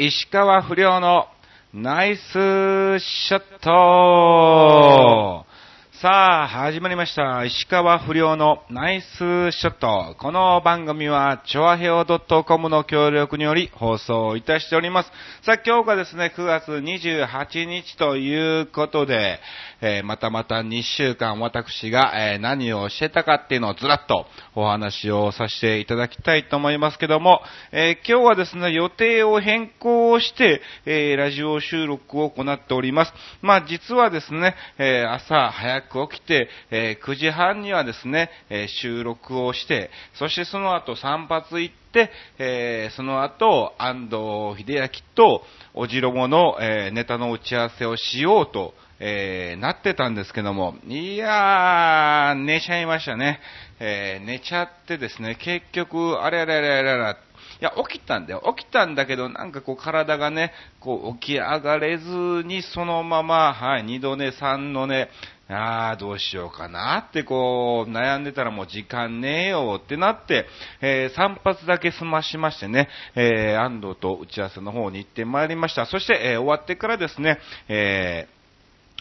石川不良のナイスショット。さあ、始まりました。石川不良のナイスショット。この番組は、チョアヘオ .com の協力により放送いたしております。さあ、今日がですね、9月28日ということで、えーまたまた2週間私が、えー何をしてたかっていうのをずらっとお話をさせていただきたいと思いますけども、えー今日はですね、予定を変更して、えーラジオ収録を行っております。まあ実はですね、えー朝早く起きて、え9時半にはですね、え収録をして、そしてその後散髪行って、えその後、安藤秀明と、おじろもの、えネタの打ち合わせをしようと、えーなってたんですけども、いやー、寝ちゃいましたね。えー寝ちゃってですね、結局、あれあれあれあれあれ、いや、起きたんだよ。起きたんだけど、なんかこう体がね、こう起き上がれずにそのまま、はい、二度寝、三度寝、ああ、どうしようかなってこう、悩んでたらもう時間ねえよってなって、えー、散髪だけ済ましましてね、えー、安藤と打ち合わせの方に行ってまいりました。そして、えー終わってからですね、えー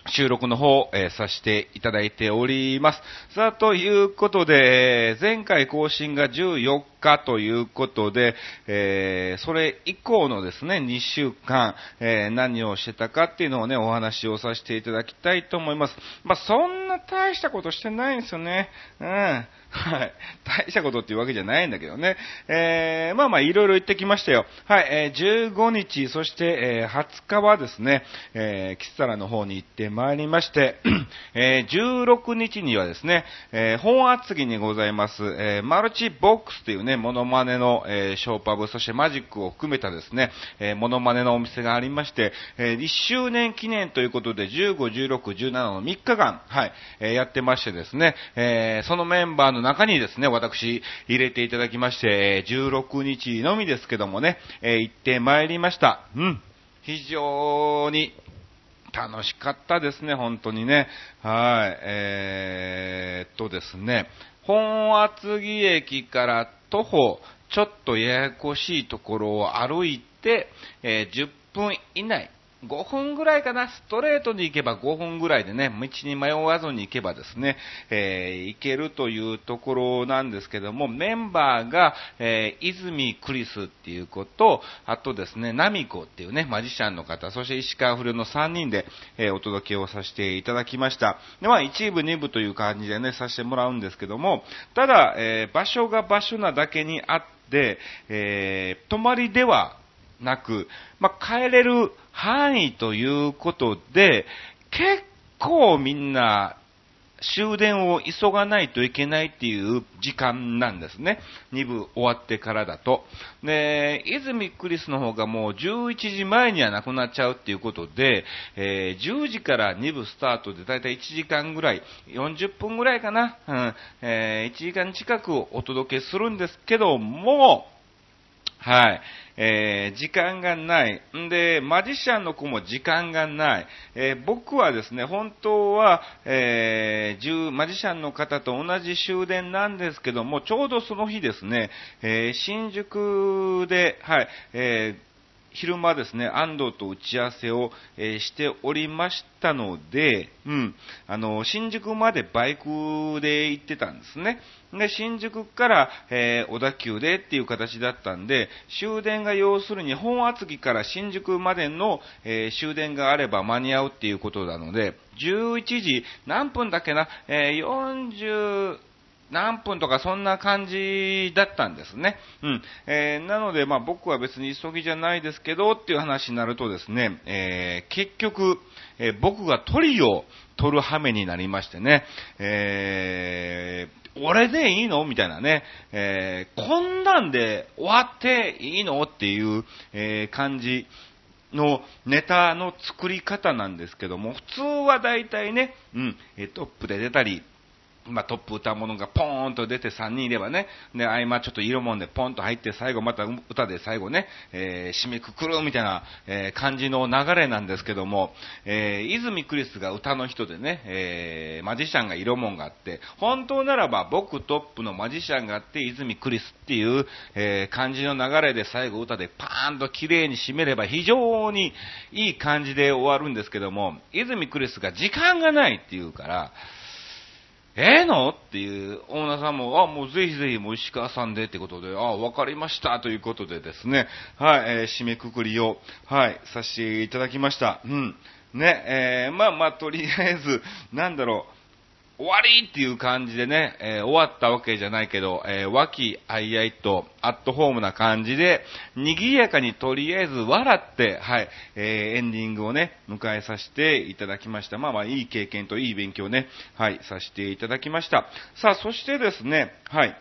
収録の方、えーさせていただいております。さあ、ということで、前回更新が14日ということで、えーそれ以降のですね、2週間、えー何をしてたかっていうのをね、お話をさせていただきたいと思います。まあ、そんな大したことしてないんですよね。うん。はい。大したことっていうわけじゃないんだけどね。えー、まあまあ、いろいろ言ってきましたよ。はい、えー15日、そして、えー20日はですね、えー、キッサラの方に行ってまいりまして、えー16日にはですね、えー本厚木にございます、えーマルチボックスというね、モノマネの、えーショーパブ、そしてマジックを含めたですね、えーモノマネのお店がありまして、え1周年記念ということで、15、16、17の3日間、はい、えーやってましてですね、えーそのメンバーのの中にですね、私、入れていただきまして、16日のみですけどもね、え行ってまいりました。うん。非常に楽しかったですね、本当にね。はい。えーっとですね、本厚木駅から徒歩、ちょっとややこしいところを歩いて、えー10分以内、5分ぐらいかな、ストレートに行けば5分ぐらいでね、道に迷わずに行けばですね、えー行けるというところなんですけども、メンバーが、えー泉クリスっていう子と、あとですね、ナミコっていうね、マジシャンの方、そして石川不良の3人で、えーお届けをさせていただきました。で、まあ、1部、2部という感じでね、させてもらうんですけども、ただ、えー場所が場所なだけにあって、えー泊まりではなく、まあ、帰れる範囲ということで、結構みんな終電を急がないといけないっていう時間なんですね。2部終わってからだと。で、泉クリスの方がもう11時前にはなくなっちゃうっていうことで、えー10時から2部スタートでだいたい1時間ぐらい、40分ぐらいかな、うんえー1時間近くお届けするんですけども、はい。えー時間がない。んで、マジシャンの子も時間がない。えー僕はですね、本当は、えーマジシャンの方と同じ終電なんですけども、ちょうどその日ですね、え新宿で、はい、え昼間ですね、安藤と打ち合わせを、えーしておりましたので、うん、あの、新宿までバイクで行ってたんですね。で、新宿から、えー小田急でっていう形だったんで、終電が要するに本厚木から新宿までの、えー終電があれば間に合うっていうことなので、11時何分だっけな、えー40、何分とかそんな感じだったんですね。うん。えーなので、まあ僕は別に急ぎじゃないですけどっていう話になるとですね、えー結局、えー僕がトリを取る羽目になりましてね、えー俺でいいのみたいなね、えーこんなんで終わっていいのっていう、えー感じのネタの作り方なんですけども、普通は大体ね、うん、トップで出たり、まあ、トップ歌物がポーンと出て3人いればね、で、合間ちょっと色もんでポンと入って最後また歌で最後ね、えー、締めくくるみたいな、えー、感じの流れなんですけども、えー、泉クリスが歌の人でね、えー、マジシャンが色もんがあって、本当ならば僕トップのマジシャンがあって泉クリスっていう、えー、感じの流れで最後歌でパーンと綺麗に締めれば非常にいい感じで終わるんですけども、泉クリスが時間がないっていうから、ええー、の？っていう、オーナーさんも、あ、もうぜひぜひ、もう石川さんでってことで、あ、わかりましたということでですね、はい、えー、締めくくりを、はい、させていただきました。うん。ね、えー、まあまあ、とりあえず、なんだろう、終わりっていう感じでね、えー、終わったわけじゃないけど、えー、和気あいあいとアットホームな感じで、賑やかにとりあえず笑って、はい、えー、エンディングをね、迎えさせていただきました。まあまあ、いい経験といい勉強ね、はい、させていただきました。さあ、そしてですね、はい、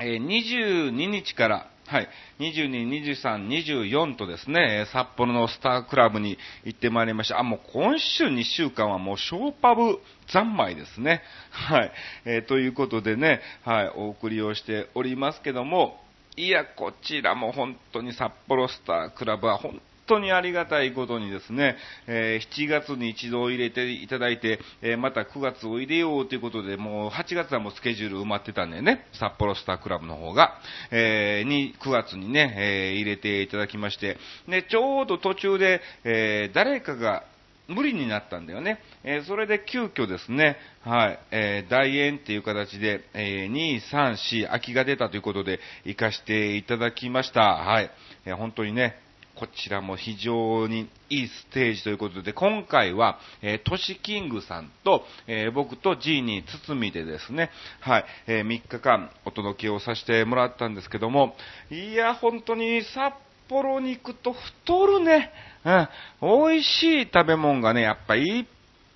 え、22日から、はい。22、23、24とですね、札幌のスタークラブに行ってまいりました。あ、もう今週2週間はもうショーパブ三昧ですね。はい。えー、ということでね、はい、お送りをしておりますけども、いや、こちらも本当に札幌スタークラブは本当にありがたいことにですね、えー、7月に一度入れていただいて、えー、また9月を入れようということで、もう8月はもうスケジュール埋まってたんでね、札幌スタークラブの方が、えー、に、9月にね、え入れていただきまして、で、ちょうど途中で、え誰かが無理になったんだよね。え、それで急遽ですね、はい、えー、大円っていう形で、えー、2、3、4、空きが出たということで、行かしていただきました。はい。えー、本当にね、こちらも非常にいいステージということで、今回は、えー、トシキングさんと、えー、僕とジーニー堤でですね、はい、えー、3日間お届けをさせてもらったんですけども、いや、本当に札幌に行くと太るね。うん、美味しい食べ物がね、やっぱいっ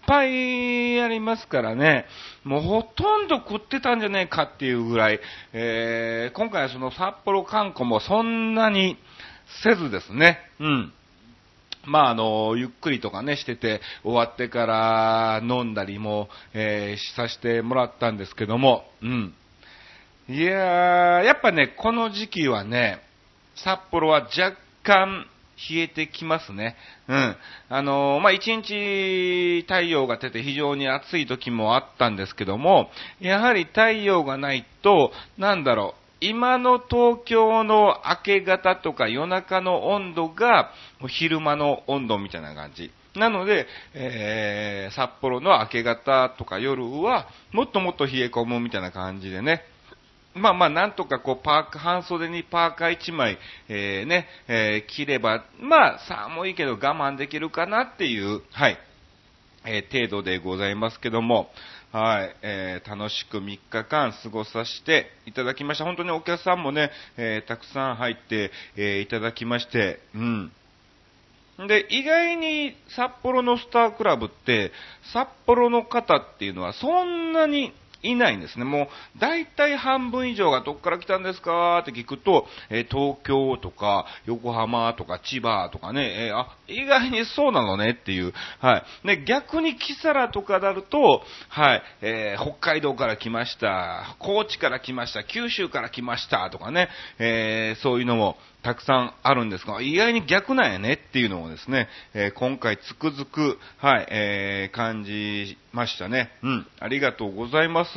ぱいありますからね、もうほとんど食ってたんじゃねえかっていうぐらい、えー、今回はその札幌観光もそんなに、せずですね、うん。まあ、あの、ゆっくりとかね、してて、終わってから飲んだりも、えー、させてもらったんですけども、うん。いやー、やっぱね、この時期はね、札幌は若干冷えてきますね。うん。あのー、まあ、一日太陽が出て非常に暑い時もあったんですけども、やはり太陽がないと、なんだろう、今の東京の明け方とか夜中の温度が昼間の温度みたいな感じ。なので、えー、札幌の明け方とか夜はもっともっと冷え込むみたいな感じでね。まあまあ、なんとかこう、パーク、半袖にパーカー1枚、えー、ね、えー、着れば、まあ、寒いけど我慢できるかなっていう、はい、えー、程度でございますけども、はい、えー、楽しく3日間過ごさせていただきました。本当にお客さんもね、えー、たくさん入って、えー、いただきまして、うん。で、意外に札幌のスタークラブって、札幌の方っていうのはそんなにいないんですね。もう、大体半分以上がどっから来たんですか？って聞くと、え、東京とか、横浜とか、千葉とかね、え、あ、意外にそうなのね。っていう。はい。で、逆にキサラとかなると、はい、えー、北海道から来ました、高知から来ました、九州から来ました。とかね、えそういうのも、たくさんあるんですが、意外に逆なんやねっていうのをですね、えー、今回つくづく、はい、えー、感じましたね。うん、ありがとうございます。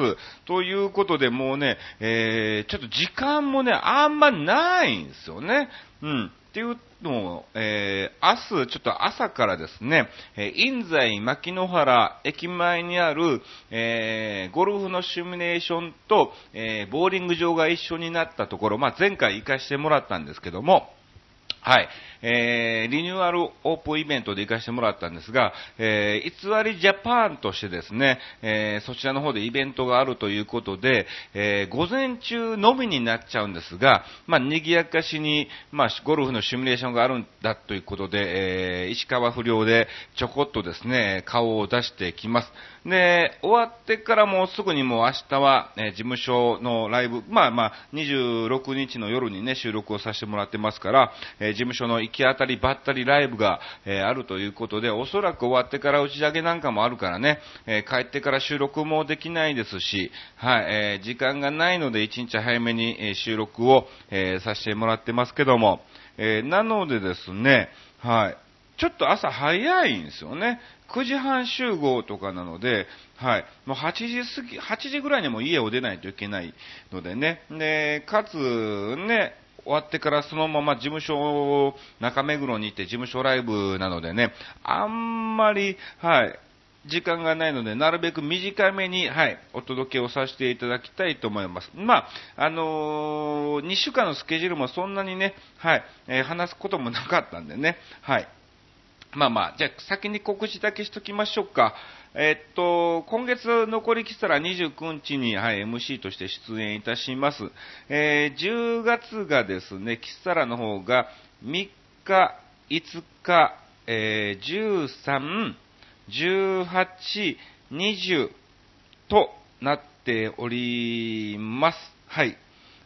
ということで、もうね、えー、ちょっと時間もね、あんまないんですよね。うん。っていうの、えー、明日、ちょっと朝からですね、え、印西牧野原駅前にある、えー、ゴルフのシミュレーションと、えー、ボーリング場が一緒になったところ、まあ、前回行かしてもらったんですけども、はい。えー、リニューアルオープンイベントで行かせてもらったんですが、えー、偽りジャパンとしてですね、えー、そちらの方でイベントがあるということで、えー、午前中のみになっちゃうんですが、まあ、賑やかしに、まあ、ゴルフのシミュレーションがあるんだということで、えー、石川不良でちょこっとですね、顔を出してきます。で、終わってからもうすぐにもう明日は、えー、事務所のライブ、まあまあ、26日の夜にね、収録をさせてもらってますから、えー、事務所の1き当たりばったりライブが、えー、あるということで、おそらく終わってから打ち上げなんかもあるからね、えー、帰ってから収録もできないですし、はい、えー、時間がないので1日早めに、え収録を、えさせてもらってますけども、えなのでですね、はい、ちょっと朝早いんですよね。9時半集合とかなので、はい。もう8時過ぎ、8時ぐらいにも家を出ないといけないのでね。で、かつ、ね、終わってからそのまま事務所、中目黒に行って事務所ライブなのでね、あんまり、はい、時間がないので、なるべく短めに、はい、お届けをさせていただきたいと思います。まあ、あのー、2週間のスケジュールもそんなにね、はい、えー、話すこともなかったんでね、はい。まあまあ、じゃあ先に告知だけしときましょうか。えっと、今月残り来たら29日に、はい、MC として出演いたします。えー、10月がですね、キサラの方が3日、5日、えー、13、18、20となっております。はい。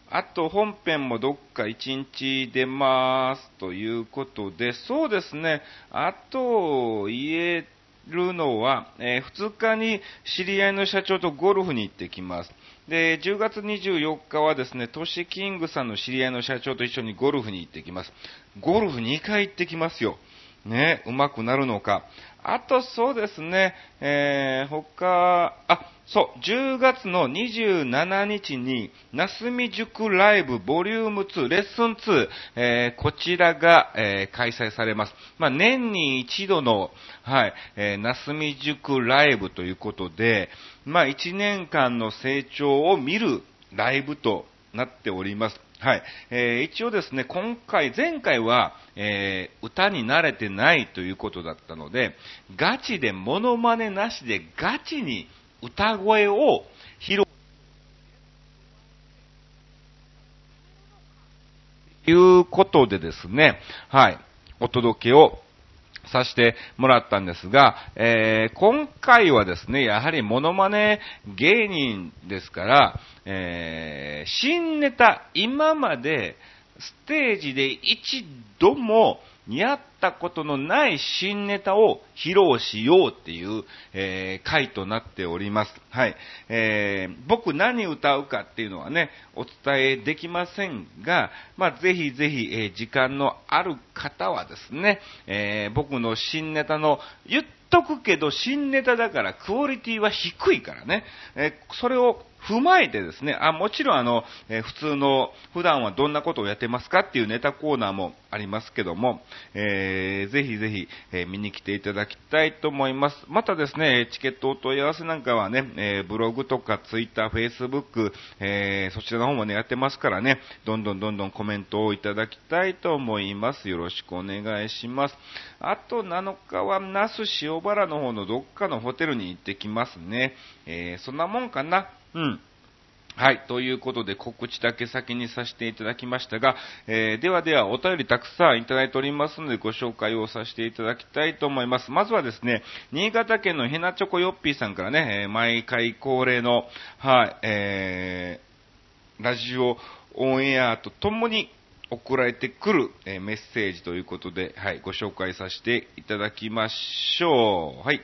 あと本編もどっか1日出ますということで、そうですね、あと言えるのは、えー、2日に知り合いの社長とゴルフに行ってきます。で、10月24日はですね、トシキングさんの知り合いの社長と一緒にゴルフに行ってきます。ゴルフ2回行ってきますよ。ね、うまくなるのか。あとそうですね、えー、他、あ、そう、10月の27日に、なすみ塾ライブボリューム2、レッスン2、えー、こちらが、えー、開催されます。まあ、年に一度の、はい、えー、なすみ塾ライブということで、まあ、1年間の成長を見るライブとなっております。はい。えー、一応ですね、今回、前回は、えー、歌に慣れてないということだったので、ガチでモノマネなしでガチに歌声を披露いうことでですね、はい、お届けをさせてもらったんですが、えー、今回はですね、やはりモノマネ芸人ですから、えー、新ネタ、今までステージで一度もやったことのない新ネタを披露しようっていう、えー、回となっております。はい。えー、僕何歌うかっていうのはね、お伝えできませんが、まあ、ぜひぜひ、えー、時間のある方はですね、えー、僕の新ネタの言っとくけど新ネタだからクオリティは低いからね、えそれを踏まえてですね、あ、もちろんあの、え、普通の、普段はどんなことをやってますかっていうネタコーナーもありますけども、えー、ぜひぜひ、えー、見に来ていただきたいと思います。またですね、チケットお問い合わせなんかはね、えー、ブログとかツイッター、フェイスブック、えー、そちらの方もね、やってますからね、どんどんどんどんコメントをいただきたいと思います。よろしくお願いします。あと7日は、那須塩原の方のどっかのホテルに行ってきますね。えー、そんなもんかな。うん。はい。ということで、告知だけ先にさせていただきましたが、えー、ではでは、お便りたくさんいただいておりますので、ご紹介をさせていただきたいと思います。まずはですね、新潟県のヘナチョコヨッピーさんからね、えー、毎回恒例の、はい、えー、ラジオオンエアとともに送られてくる、え、メッセージということで、はい、ご紹介させていただきましょう。はい。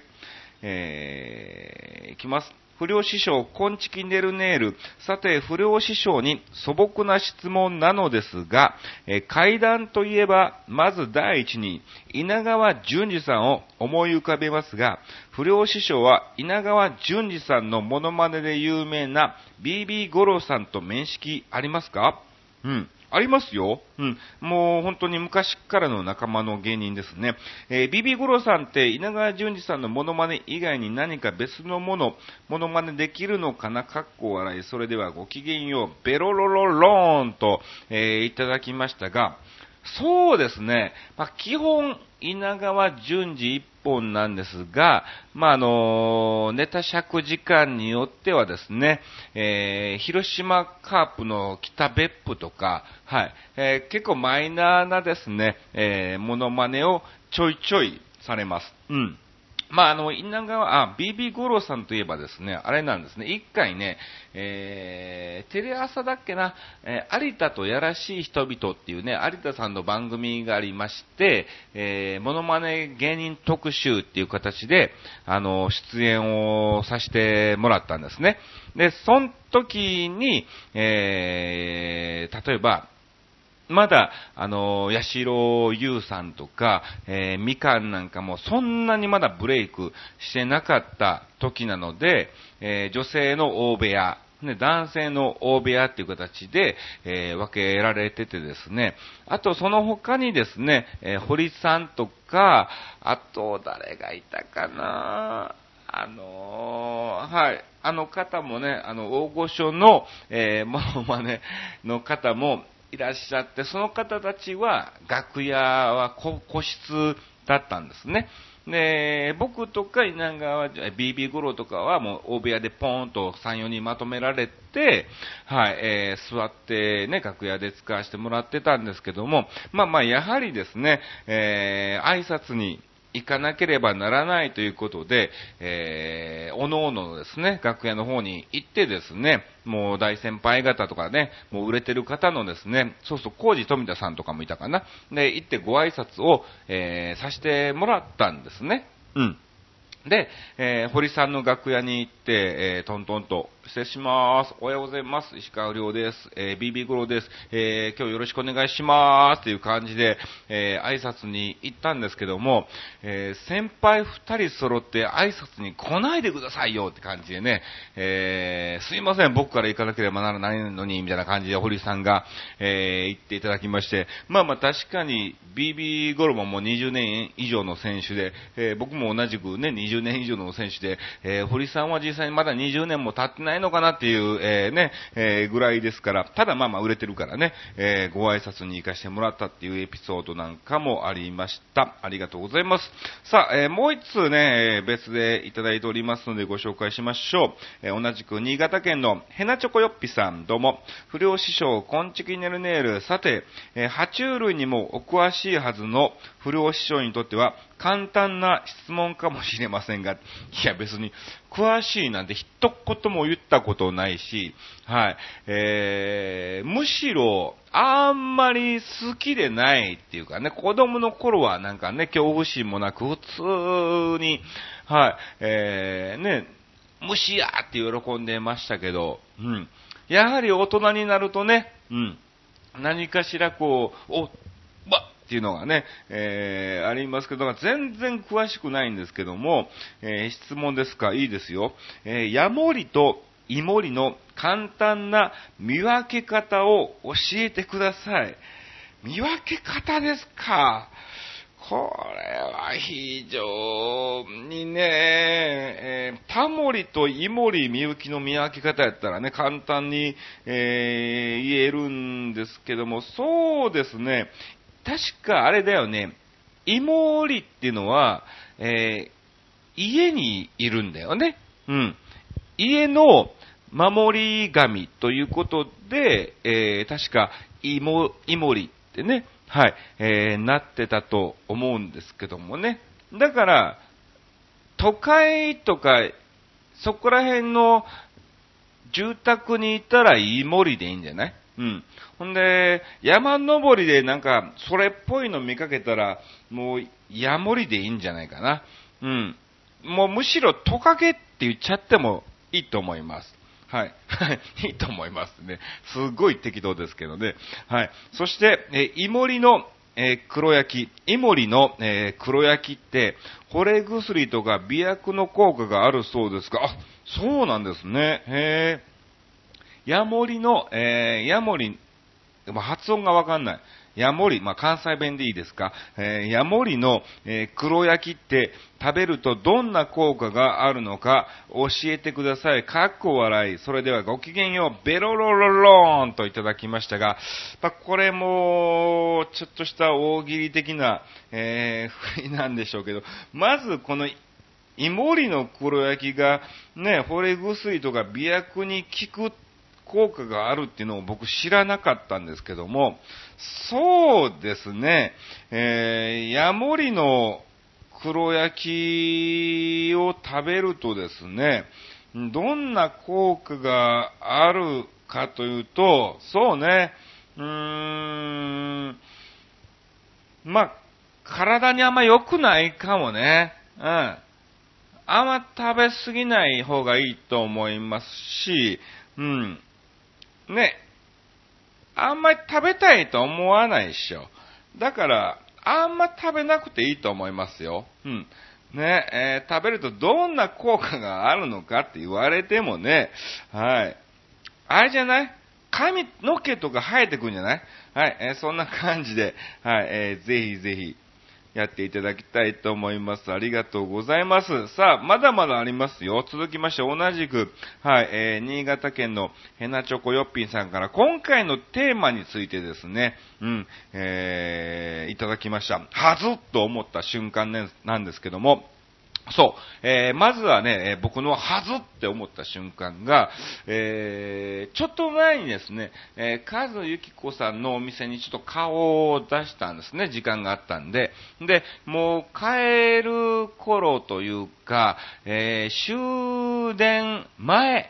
えー、いきます。不良師匠、コンチキネルネール。さて、不良師匠に素朴な質問なのですが、え階段といえば、まず第一に、稲川淳二さんを思い浮かべますが、不良師匠は稲川淳二さんのモノマネで有名な BB 五郎さんと面識ありますか？うん。ありますよ。うん。もう本当に昔からの仲間の芸人ですね。えー、ビビゴロさんって稲川淳二さんのモノマネ以外に何か別のもの、モノマネできるのかな？かっこ笑い。それではごきげんよう。ベロロロローンと、えー、いただきましたが、そうですね。まあ、基本、稲川淳二一本なんですが、まあ、あの、ネタ尺時間によってはですね、えー、広島カープの北別府とか、はい、えー、結構マイナーなですね、えー、モノマネをちょいちょいされます。うん。まあ、あの、稲川、あ、BB 五郎さんといえばですね、あれなんですね、一回ね、えー、テレ朝だっけな、えー、有田とやらしい人々っていうね、有田さんの番組がありまして、えー、モノマネ芸人特集っていう形で、あの、出演をさせてもらったんですね。で、その時に、えー、例えば、まだ、あの、八代優さんとか、えー、みかんなんかもそんなにまだブレイクしてなかった時なので、えー、女性の大部屋、ね、男性の大部屋っていう形で、えー、分けられててですね、あとその他にですね、えー、堀さんとか、あと誰がいたかな。あのー、はい、あの方もね、あの、大御所の、えー、モノマネの方も、いらっしゃって、その方たちは楽屋は個室だったんですね。で、僕とか稲川、BB 五郎とかはもう大部屋でポーンと3、4人まとめられて、はい、えー、座ってね、楽屋で使わせてもらってたんですけども、まあまあ、やはりですね、えー、挨拶に行かなければならないということで、えー、おのおのですね、楽屋の方に行ってですね、もう大先輩方とかね、もう売れてる方のですね、そうそう、工事富田さんとかもいたかな。で、行ってご挨拶を、えー、させてもらったんですね。うん。で、えー、堀さんの楽屋に行って、えー、トントンと、失礼します。おはようございます。石川亮です。えー、BB 五郎です。えー、今日よろしくお願いします。っていう感じで、えー、挨拶に行ったんですけども、えー、先輩二人揃って挨拶に来ないでくださいよって感じでね、えー、すいません、僕から行かなければならないのに、みたいな感じで堀さんが、えー、言っていただきまして、まあまあ確かに BB ゴロももう20年以上の選手で、えー、僕も同じくね、20年以上の選手で、えー、堀さんは実際にまだ20年も経ってないないのかなっていう、えー、ね、えー、ぐらいですから、ただまあまあ売れてるからね、えー、ご挨拶に行かしてもらったっていうエピソードなんかもありました。ありがとうございます。さあ、えー、もう一通ね、え別でいただいておりますのでご紹介しましょう。えー、同じく新潟県のヘナチョコヨッピさん、どうも。不良師匠、コンチキネルネール。さて、えー、爬虫類にもお詳しいはずの不良師匠にとっては、簡単な質問かもしれませんが、いや別に詳しいなんて一言も言ったことないし、はい、えー、むしろ、あんまり好きでないっていうかね、子供の頃はなんかね、恐怖心もなく普通に、はい、えー、ね、虫やって喜んでましたけど、うん。やはり大人になるとね、うん。何かしらこう、お、ば、っていうのがね、えー、ありますけど、全然詳しくないんですけども、えー、質問ですか、いいですよ。えー、ヤモリとイモリの簡単な見分け方を教えてください。見分け方ですか？これは非常にね、えー、タモリとイモリ、ミユキの見分け方やったらね、簡単に、えー、言えるんですけども、そうですね、確かあれだよね、イモリっていうのは、えー、家にいるんだよね。うん。家の守り神ということで、えー、確か、イモ、イモリってね、はい、えー、なってたと思うんですけどもね。だから、都会とか、そこら辺の住宅にいたらイモリでいいんじゃない？うん。ほんで、山登りでなんか、それっぽいの見かけたら、もう、ヤモリでいいんじゃないかな。うん。もうむしろトカゲって言っちゃってもいいと思います。はい。いいと思いますね。すっごい適当ですけどね。はい。そして、えイモリの、えー、黒焼き、イモリの、えー、黒焼きって、惚れ薬とか美薬の効果があるそうですが、あ、そうなんですね。へー。ヤモリの、えー、ヤモリ、発音がわかんない。ヤモリ、まあ、関西弁でいいですか？えー、ヤモリの、えー、黒焼きって食べるとどんな効果があるのか教えてください。かっこ笑い。それではごきげんよう。ベロロロローンといただきましたが、まあ、これも、ちょっとした大喜利的な、えー、振りなんでしょうけど、まずこのイモリの黒焼きが、ね、惚れ薬とか美薬に効く効果があるっていうのを僕知らなかったんですけども、そうですね、えー、ヤモリの黒焼きを食べるとですね、どんな効果があるかというと、そうね、うーん、まあ、体にあんま良くないかもね。うん。あんま食べ過ぎない方がいいと思いますし、うん。ね。あんまり食べたいと思わないでしょ。だから、あんま食べなくていいと思いますよ。うん。ね、えー、食べるとどんな効果があるのかって言われてもね、はい。あれじゃない？髪の毛とか生えてくんじゃない？はい、えー、そんな感じで、はい、えー、ぜひぜひ、やっていただきたいと思います。ありがとうございます。さあ、まだまだありますよ。続きまして、同じく、はい、えー、新潟県のヘナチョコヨッピンさんから、今回のテーマについてですね、うん、えー、いただきました。はずっと思った瞬間なんですけども、そう。えー、まずはね、え、僕のはずって思った瞬間が、えー、ちょっと前にですね、えー、カズユキコさんのお店にちょっと顔を出したんですね、時間があったんで。で、もう帰る頃というか、えー、終電前、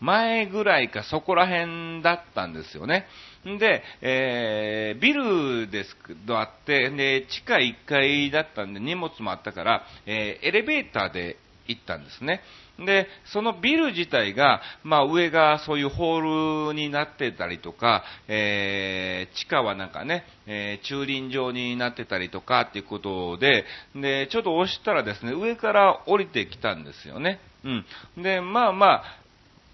前ぐらいかそこら辺だったんですよね。で、えー、ビルですけどあって、で、地下1階だったんで荷物もあったから、えー、エレベーターで行ったんですね。で、そのビル自体が、まあ上がそういうホールになってたりとか、えー、地下はなんかね、えー、駐輪場になってたりとかっていうことで、で、ちょっと押したらですね、上から降りてきたんですよね。うん。で、まあまあ、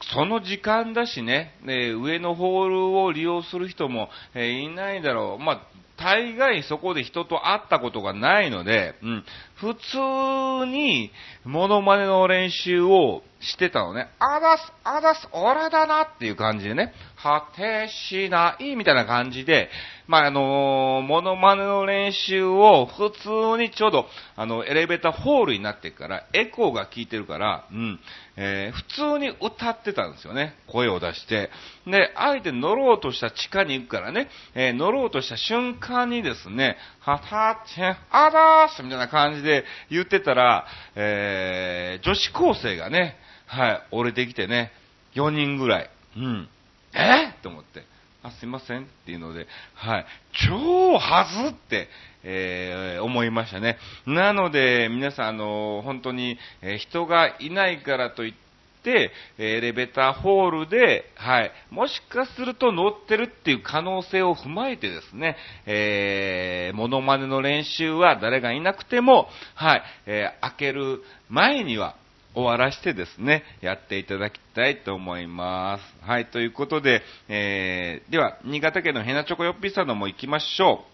その時間だしね、ね上のホールを利用する人も、え、いないだろう。まあ、大概そこで人と会ったことがないので、うん、普通にモノマネの練習をしてたのね。あだす、あだす、俺だなっていう感じでね、果てしないみたいな感じで、まあ、あのー、モノマネの練習を普通にちょうど、あの、エレベーターホールになってから、エコーが効いてるから、うん、えー、普通に歌ってたんですよね。声を出して。で、あえて乗ろうとした地下に行くからね、えー、乗ろうとした瞬間にですね、はたちゃん、あだーすみたいな感じで言ってたら、えー、女子高生がね、はい、折れてきてね、4人ぐらい。うん。え？と思って。あ、すいませんっていうので、はい。超はずって、えー、思いましたね。なので、皆さん、あの、本当に、えー、人がいないからといって、エレベーターホールで、はい、もしかすると乗ってるっていう可能性を踏まえてですね、えー、モノマネの練習は誰がいなくても、はい、えー、開ける前には、終わらしてですね、やっていただきたいと思います。はい、ということで、えー、では、新潟県のヘナチョコヨッピーさんのも行きましょう。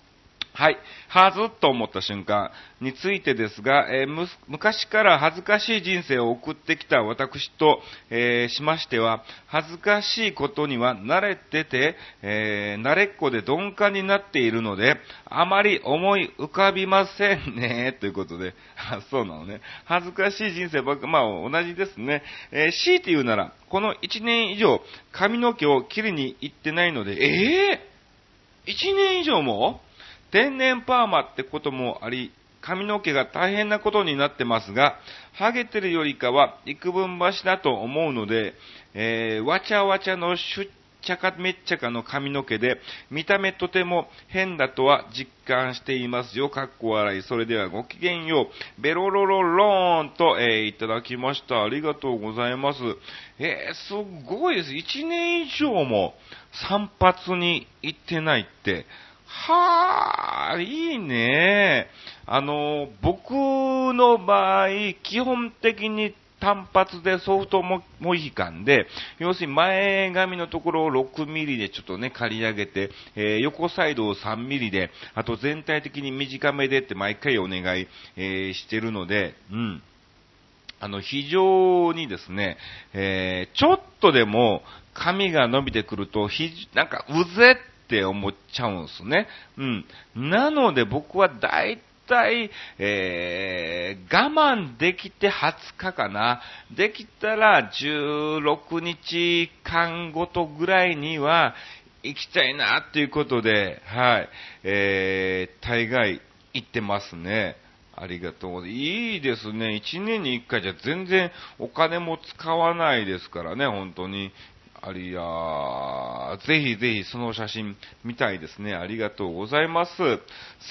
はい。はずっと思った瞬間についてですが、えー、昔から恥ずかしい人生を送ってきた私と、えー、しましては、恥ずかしいことには慣れてて、えー、慣れっこで鈍感になっているので、あまり思い浮かびませんね、ということで。あ、そうなのね。恥ずかしい人生ばっか、まあ同じですね。え、強いて言うなら、この1年以上髪の毛を切りに行ってないので、ええー、1年以上も？天然パーマってこともあり、髪の毛が大変なことになってますが、ハゲてるよりかは幾分橋だと思うので、えー、わちゃわちゃのシュッチャカめっちゃかの髪の毛で、見た目とても変だとは実感していますよ。かっこ笑い。それではごきげんよう。ベロロロローンと、えー、いただきました。ありがとうございます。えー、すごいです。1年以上も散髪に行ってないって、はあ、いいね。あの、僕の場合、基本的に単発でソフトモヒカンで、要するに前髪のところを6ミリでちょっとね、刈り上げて、えー、横サイドを3ミリで、あと全体的に短めでって毎回お願い、えー、してるので、うん。あの、非常にですね、えー、ちょっとでも髪が伸びてくると、ひ、なんか、うぜっって思っちゃうんですね。うん。なので僕は大体、えー、我慢できて20日かな。できたら16日間ごとぐらいには行きたいなっていうことで、はい。えー、大概行ってますね。ありがとうございます。いいですね。一年に一回じゃ全然お金も使わないですからね、本当に。ありや、ぜひぜひその写真見たいですね。ありがとうございます。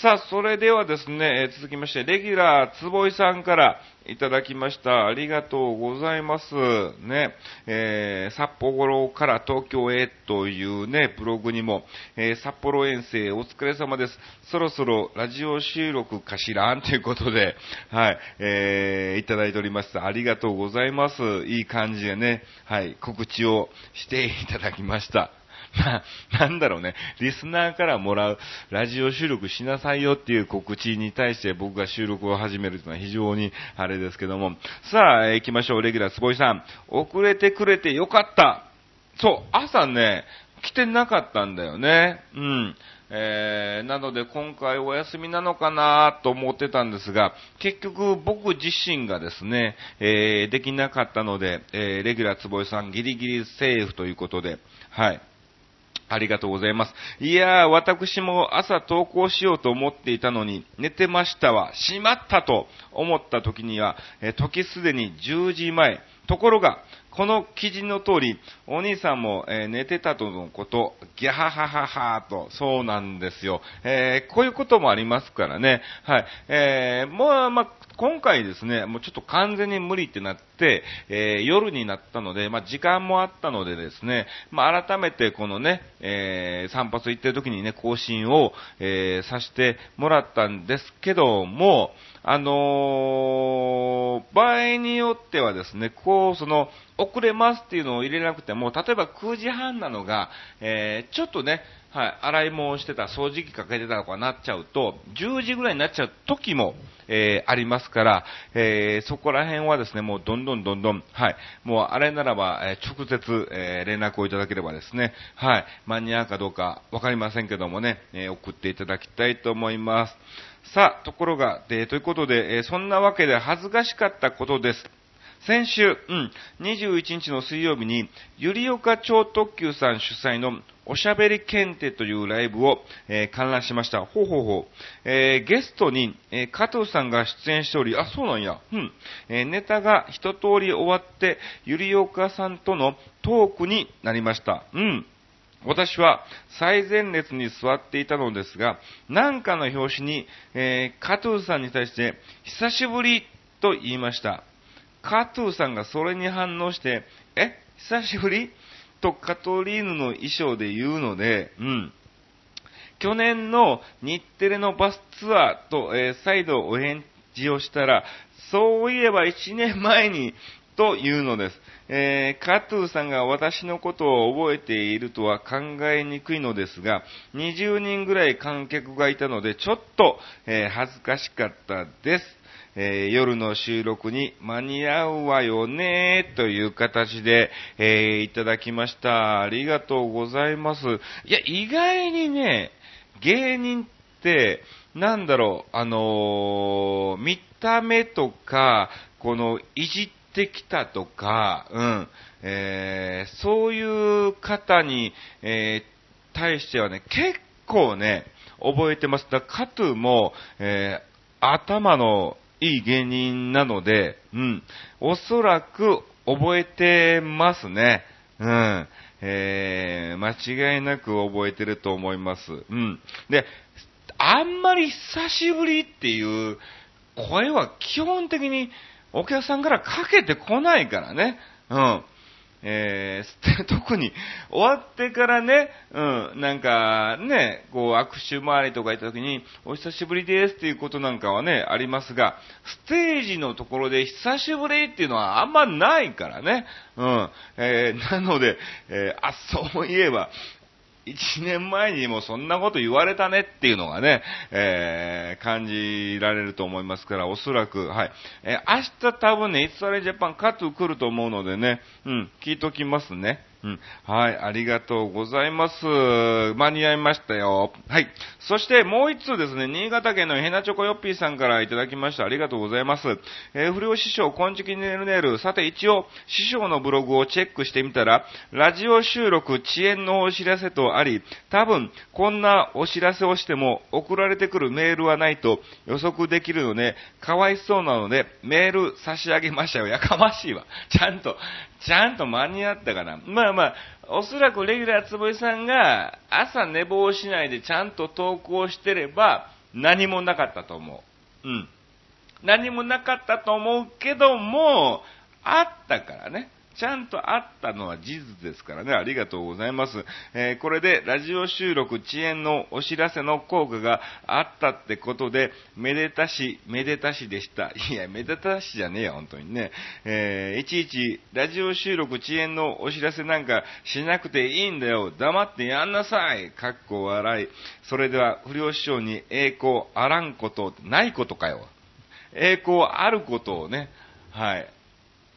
さあ、それではですね、続きまして、レギュラー坪井さんからいただきました。ありがとうございます。ね、えー、札幌から東京へというね、ブログにも、えー、札幌遠征お疲れ様です。そろそろラジオ収録かしらんということで、はい、えー、いただいております。ありがとうございます。いい感じでね、はい、告知をしていただきました。な、なんだろうね、リスナーからもらうラジオ収録しなさいよっていう告知に対して僕が収録を始めるというのは非常にあれですけども。さあ、行きましょう、レギュラー坪井さん。遅れてくれてよかった。そう、朝ね、来てなかったんだよね。うん。えー、なので今回お休みなのかなと思ってたんですが、結局僕自身がですね、えー、できなかったので、えー、レギュラー坪井さんギリギリセーフということで、はい。ありがとうございます。いやー、私も朝投稿しようと思っていたのに、寝てましたわ。しまったと思った時には、え時すでに10時前。ところが、この記事の通り、お兄さんも、えー、寝てたとのこと、ギャハハハハと、そうなんですよ。えー、こういうこともありますからね。はい。えー、もう、まあ、今回ですね、もうちょっと完全に無理ってなって、えー、夜になったので、まあ、時間もあったのでですね、まあ、改めてこのね、えー、散髪行ってる時にね、更新を、えー、させてもらったんですけども、あの、場合によってはですね、こう、その、遅れますっていうのを入れなくても、例えば9時半なのが、え、ちょっとね、はい、洗い物をしてた、掃除機かけてたとかなっちゃうと、10時ぐらいになっちゃう時も、えー、ありますから、えー、そこら辺はですね、もうどんどんどんどん、はい、もうあれならば、え、直接、え連絡をいただければですね、はい、間に合うかどうかわかりませんけどもね、え送っていただきたいと思います。さあ、ところが、で、ということで、えそんなわけで恥ずかしかったことです。先週、うん、21日の水曜日に、ゆりおか超特急さん主催のおしゃべり検定というライブを、えー、観覧しました。ほうほうほう。えー、ゲストに、えー、加藤さんが出演しており、あ、そうなんや。うん。えー、ネタが一通り終わって、ゆりおかさんとのトークになりました。うん。私は最前列に座っていたのですが、なんかの表紙に、えー、加藤さんに対して、久しぶりと言いました。カトゥーさんがそれに反応して、え久しぶり？とカトリーヌの衣装で言うので、うん。去年の日テレのバスツアーと、えー、再度お返事をしたら、そういえば1年前にというのです。えー、カトゥーさんが私のことを覚えているとは考えにくいのですが、20人ぐらい観客がいたので、ちょっと、えー、恥ずかしかったです。えー、夜の収録に間に合うわよねという形で、えー、いただきました。ありがとうございます。いや、意外にね、芸人って、なんだろう、あのー、見た目とか、この、いじってきたとか、うん、えー、そういう方に、えー、対してはね、結構ね、覚えてます。だカトゥーも、えー、頭のいい芸人なので、うん、おそらく覚えてますね。うん。えー、間違いなく覚えてると思います。うん。で、あんまり久しぶりっていう声は基本的にお客さんからかけてこないからね。うん。えー、特に終わってからね、うん、なんかね、こう握手回りとか行った時に、お久しぶりですっていうことなんかはね、ありますが、ステージのところで久しぶりっていうのはあんまないからね。うん。えー、なので、えー、あ、そういえば、1年前にもそんなこと言われたねっていうのがね、えー、感じられると思いますから、おそらく、はい。えー、明日多分ね、イスラエルジャパンカット来ると思うのでね、うん、聞いときますね。はい、ありがとうございます。間に合いましたよ。はい。そしてもう一通ですね、新潟県のヘナチョコヨッピーさんからいただきました。ありがとうございます。えー、不良師匠、金色ネルネル。さて一応、師匠のブログをチェックしてみたら、ラジオ収録遅延のお知らせとあり、多分、こんなお知らせをしても送られてくるメールはないと予測できるので、かわいそうなので、メール差し上げましたよ。やかましいわ。ちゃんと、ちゃんと間に合ったかな。まあまあ、おそらくレギュラー坪井さんが朝寝坊しないでちゃんと投稿してれば何もなかったと思う。うん。何もなかったと思うけども、あったからね。ちゃんとあったのは事実ですからね、ありがとうございます。えー、これでラジオ収録遅延のお知らせの効果があったってことで、めでたし、めでたしでした。いや、めでたしじゃねえよ、本当にね。えー、いちいちラジオ収録遅延のお知らせなんかしなくていいんだよ。黙ってやんなさい。かっこ笑い。それでは、不良師匠に栄光あらんこと、ないことかよ。栄光あることをね、はい。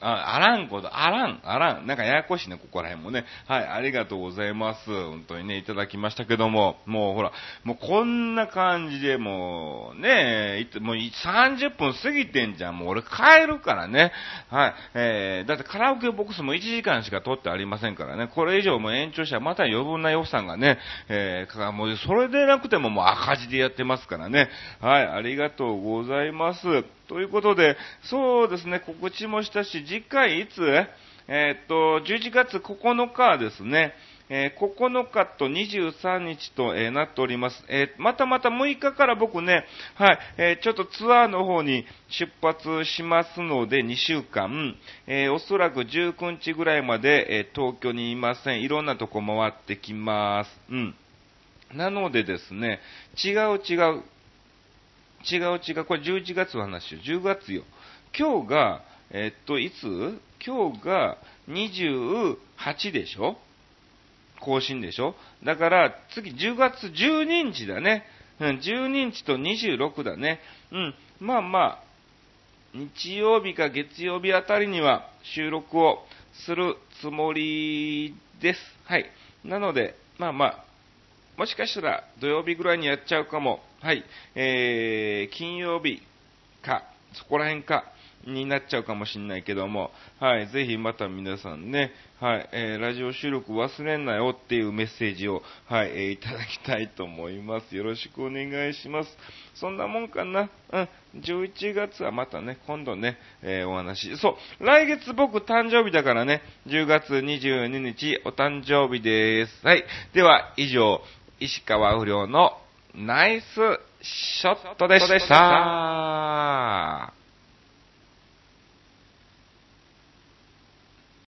あ、あらんこと、あらん、あらん。なんかややこしいね、ここら辺もね。はい、ありがとうございます。本当にね、いただきましたけども、もうほら、もうこんな感じでもう、ね、もう30分過ぎてんじゃん。もう俺帰るからね。はい、えー、だってカラオケボックスも1時間しか取ってありませんからね。これ以上も延長したらまた余分な予算がね、えー、かもうそれでなくてももう赤字でやってますからね。はい、ありがとうございます。ということで、そうですね、告知もしたし、次回いつ？えー、っと、11月9日ですね、えー、9日と23日と、えー、なっております。えー、またまた6日から僕ね、はい、えちょっとツアーの方に出発しますので、2週間、えおそらく19日ぐらいまで、え東京にいません。いろんなとこ回ってきます。うん。なのでですね、違う違う、違う違う、これ11月の話よ。10月よ。今日が、えっと、いつ？今日が28でしょ？更新でしょ？だから、次10月12日だね。うん、12日と26だね。うん、まあまあ、日曜日か月曜日あたりには収録をするつもりです。はい。なので、まあまあ、もしかしたら土曜日ぐらいにやっちゃうかも。はい。えー、金曜日か、そこら辺か、になっちゃうかもしれないけども、はい、ぜひまた皆さんね、はい、えー、ラジオ収録忘れんなよっていうメッセージを、はい、えー、いただきたいと思います。よろしくお願いします。そんなもんかな。うん、11月はまたね、今度ね、えー、お話。そう、来月僕誕生日だからね、10月22日お誕生日です。はい、では以上、石川不良のナイスショットでした。